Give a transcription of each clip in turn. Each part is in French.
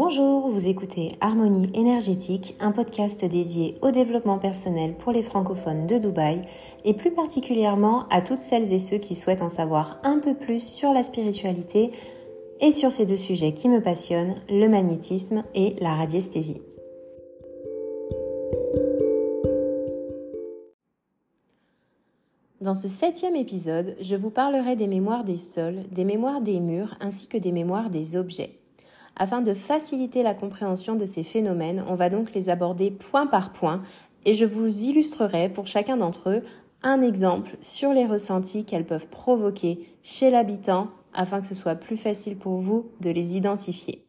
Bonjour, vous écoutez Harmonie énergétique, un podcast dédié au développement personnel pour les francophones de Dubaï et plus particulièrement à toutes celles et ceux qui souhaitent en savoir un peu plus sur la spiritualité et sur ces deux sujets qui me passionnent, le magnétisme et la radiesthésie. Dans ce septième épisode, je vous parlerai des mémoires des sols, des mémoires des murs ainsi que des mémoires des objets. Afin de faciliter la compréhension de ces phénomènes, on va donc les aborder point par point et je vous illustrerai pour chacun d'entre eux un exemple sur les ressentis qu'elles peuvent provoquer chez l'habitant afin que ce soit plus facile pour vous de les identifier.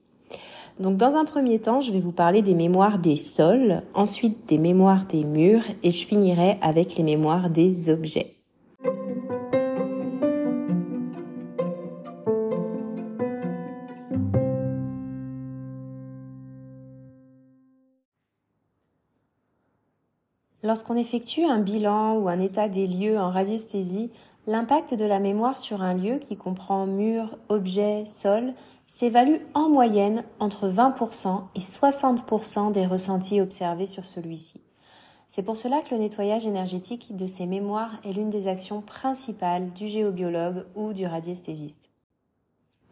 Donc dans un premier temps, je vais vous parler des mémoires des sols, ensuite des mémoires des murs et je finirai avec les mémoires des objets. Lorsqu'on effectue un bilan ou un état des lieux en radiesthésie, l'impact de la mémoire sur un lieu qui comprend mur, objet, sol s'évalue en moyenne entre 20% et 60% des ressentis observés sur celui-ci. C'est pour cela que le nettoyage énergétique de ces mémoires est l'une des actions principales du géobiologue ou du radiesthésiste.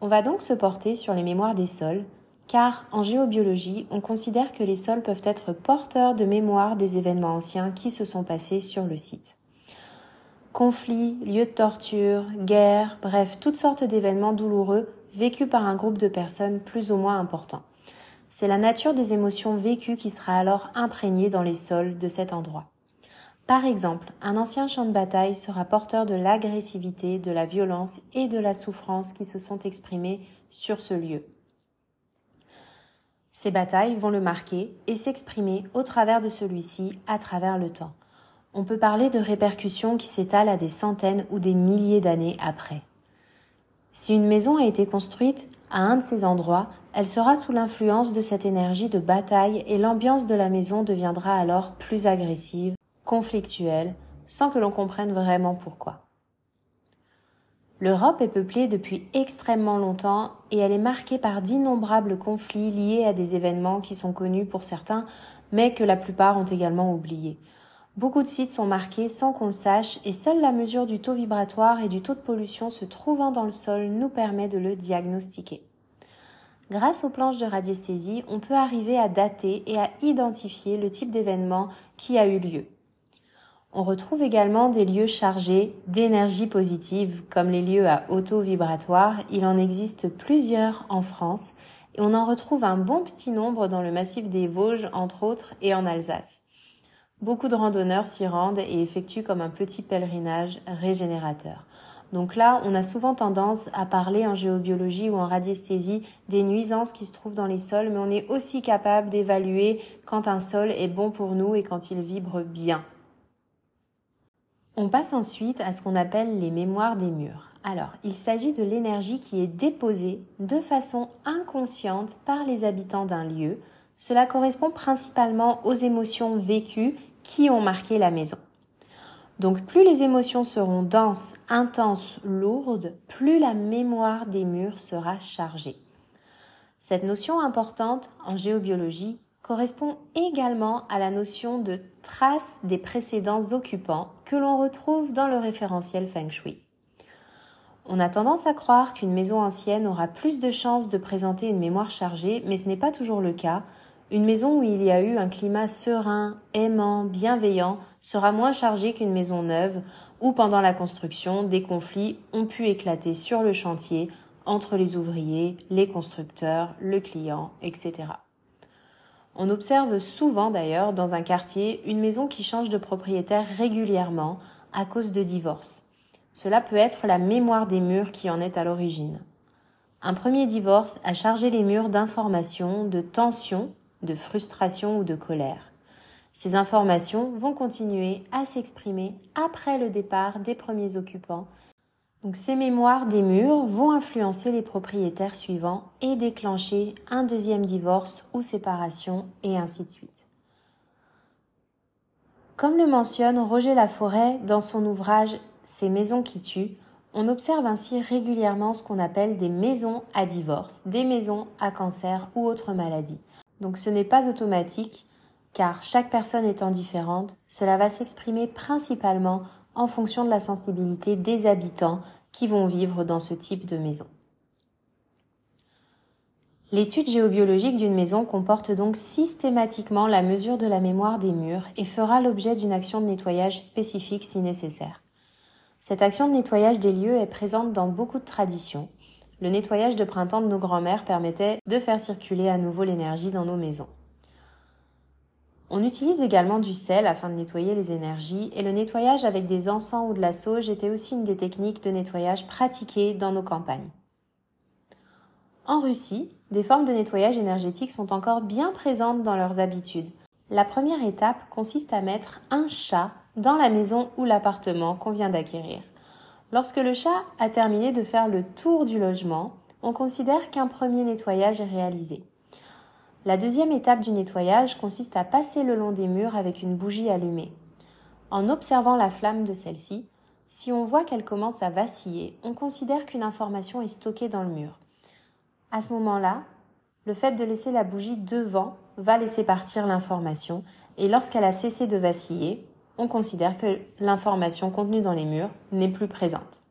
On va donc se porter sur les mémoires des sols, car en géobiologie, on considère que les sols peuvent être porteurs de mémoire des événements anciens qui se sont passés sur le site. Conflits, lieux de torture, guerres, bref, toutes sortes d'événements douloureux vécus par un groupe de personnes plus ou moins importants. C'est la nature des émotions vécues qui sera alors imprégnée dans les sols de cet endroit. Par exemple, un ancien champ de bataille sera porteur de l'agressivité, de la violence et de la souffrance qui se sont exprimées sur ce lieu. Ces batailles vont le marquer et s'exprimer au travers de celui-ci à travers le temps. On peut parler de répercussions qui s'étalent à des centaines ou des milliers d'années après. Si une maison a été construite à un de ces endroits, elle sera sous l'influence de cette énergie de bataille et l'ambiance de la maison deviendra alors plus agressive, conflictuelle, sans que l'on comprenne vraiment pourquoi. L'Europe est peuplée depuis extrêmement longtemps et elle est marquée par d'innombrables conflits liés à des événements qui sont connus pour certains, mais que la plupart ont également oubliés. Beaucoup de sites sont marqués sans qu'on le sache et seule la mesure du taux vibratoire et du taux de pollution se trouvant dans le sol nous permet de le diagnostiquer. Grâce aux planches de radiesthésie, on peut arriver à dater et à identifier le type d'événement qui a eu lieu. On retrouve également des lieux chargés d'énergie positive, comme les lieux à auto-vibratoire. Il en existe plusieurs en France et on en retrouve un bon petit nombre dans le massif des Vosges, entre autres, et en Alsace. Beaucoup de randonneurs s'y rendent et effectuent comme un petit pèlerinage régénérateur. Donc là, on a souvent tendance à parler en géobiologie ou en radiesthésie des nuisances qui se trouvent dans les sols, mais on est aussi capable d'évaluer quand un sol est bon pour nous et quand il vibre bien. On passe ensuite à ce qu'on appelle les mémoires des murs. Alors, il s'agit de l'énergie qui est déposée de façon inconsciente par les habitants d'un lieu. Cela correspond principalement aux émotions vécues qui ont marqué la maison. Donc plus les émotions seront denses, intenses, lourdes, plus la mémoire des murs sera chargée. Cette notion importante en géobiologie correspond également à la notion de trace des précédents occupants que l'on retrouve dans le référentiel Feng Shui. On a tendance à croire qu'une maison ancienne aura plus de chances de présenter une mémoire chargée, mais ce n'est pas toujours le cas. Une maison où il y a eu un climat serein, aimant, bienveillant sera moins chargée qu'une maison neuve où pendant la construction des conflits ont pu éclater sur le chantier entre les ouvriers, les constructeurs, le client, etc. On observe souvent d'ailleurs dans un quartier une maison qui change de propriétaire régulièrement à cause de divorce. Cela peut être la mémoire des murs qui en est à l'origine. Un premier divorce a chargé les murs d'informations, de tensions, de frustration ou de colère. Ces informations vont continuer à s'exprimer après le départ des premiers occupants donc ces mémoires des murs vont influencer les propriétaires suivants et déclencher un deuxième divorce ou séparation et ainsi de suite. Comme le mentionne Roger Laforêt dans son ouvrage Ces maisons qui tuent, On observe ainsi régulièrement ce qu'on appelle des maisons à divorce, des maisons à cancer ou autres maladies. Donc ce n'est pas automatique, car chaque personne étant différente, cela va s'exprimer principalement en fonction de la sensibilité des habitants qui vont vivre dans ce type de maison. L'étude géobiologique d'une maison comporte donc systématiquement la mesure de la mémoire des murs et fera l'objet d'une action de nettoyage spécifique si nécessaire. Cette action de nettoyage des lieux est présente dans beaucoup de traditions. Le nettoyage de printemps de nos grands-mères permettait de faire circuler à nouveau l'énergie dans nos maisons. On utilise également du sel afin de nettoyer les énergies et le nettoyage avec des encens ou de la sauge était aussi une des techniques de nettoyage pratiquées dans nos campagnes. En Russie, des formes de nettoyage énergétique sont encore bien présentes dans leurs habitudes. La première étape consiste à mettre un chat dans la maison ou l'appartement qu'on vient d'acquérir. Lorsque le chat a terminé de faire le tour du logement, on considère qu'un premier nettoyage est réalisé. La deuxième étape du nettoyage consiste à passer le long des murs avec une bougie allumée. En observant la flamme de celle-ci, si on voit qu'elle commence à vaciller, on considère qu'une information est stockée dans le mur. À ce moment-là, le fait de laisser la bougie devant va laisser partir l'information et lorsqu'elle a cessé de vaciller, on considère que l'information contenue dans les murs n'est plus présente.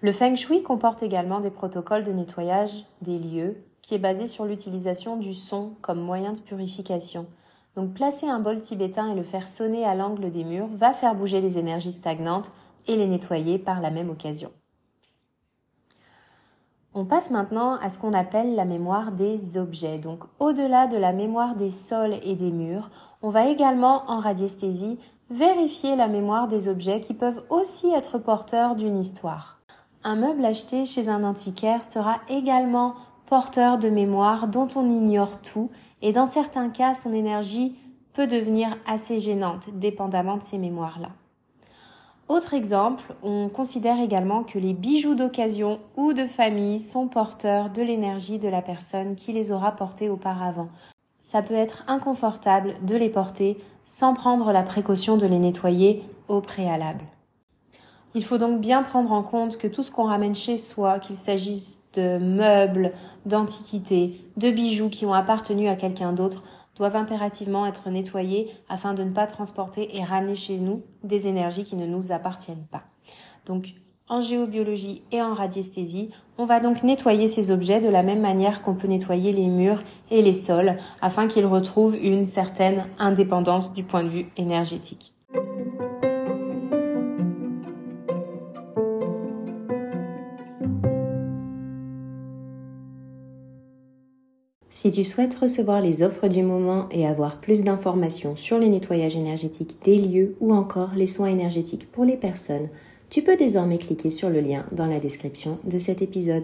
Le feng shui comporte également des protocoles de nettoyage des lieux qui est basé sur l'utilisation du son comme moyen de purification. Donc placer un bol tibétain et le faire sonner à l'angle des murs va faire bouger les énergies stagnantes et les nettoyer par la même occasion. On passe maintenant à ce qu'on appelle la mémoire des objets. Donc au-delà de la mémoire des sols et des murs, on va également en radiesthésie vérifier la mémoire des objets qui peuvent aussi être porteurs d'une histoire. Un meuble acheté chez un antiquaire sera également porteur de mémoire dont on ignore tout et dans certains cas son énergie peut devenir assez gênante dépendamment de ces mémoires-là. Autre exemple, on considère également que les bijoux d'occasion ou de famille sont porteurs de l'énergie de la personne qui les aura portés auparavant. Ça peut être inconfortable de les porter sans prendre la précaution de les nettoyer au préalable. Il faut donc bien prendre en compte que tout ce qu'on ramène chez soi, qu'il s'agisse de meubles, d'antiquités, de bijoux qui ont appartenu à quelqu'un d'autre, doivent impérativement être nettoyés afin de ne pas transporter et ramener chez nous des énergies qui ne nous appartiennent pas. Donc, en géobiologie et en radiesthésie, on va donc nettoyer ces objets de la même manière qu'on peut nettoyer les murs et les sols afin qu'ils retrouvent une certaine indépendance du point de vue énergétique. Si tu souhaites recevoir les offres du moment et avoir plus d'informations sur les nettoyages énergétiques des lieux ou encore les soins énergétiques pour les personnes, tu peux désormais cliquer sur le lien dans la description de cet épisode.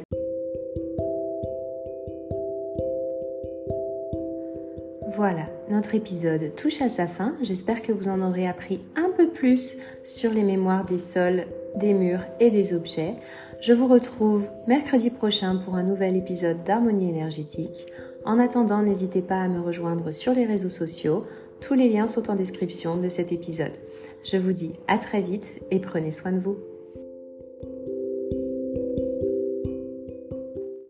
Voilà, notre épisode touche à sa fin. J'espère que vous en aurez appris un peu plus sur les mémoires des sols, des murs et des objets. Je vous retrouve mercredi prochain pour un nouvel épisode d'Harmonie énergétique. En attendant, n'hésitez pas à me rejoindre sur les réseaux sociaux. Tous les liens sont en description de cet épisode. Je vous dis à très vite et prenez soin de vous.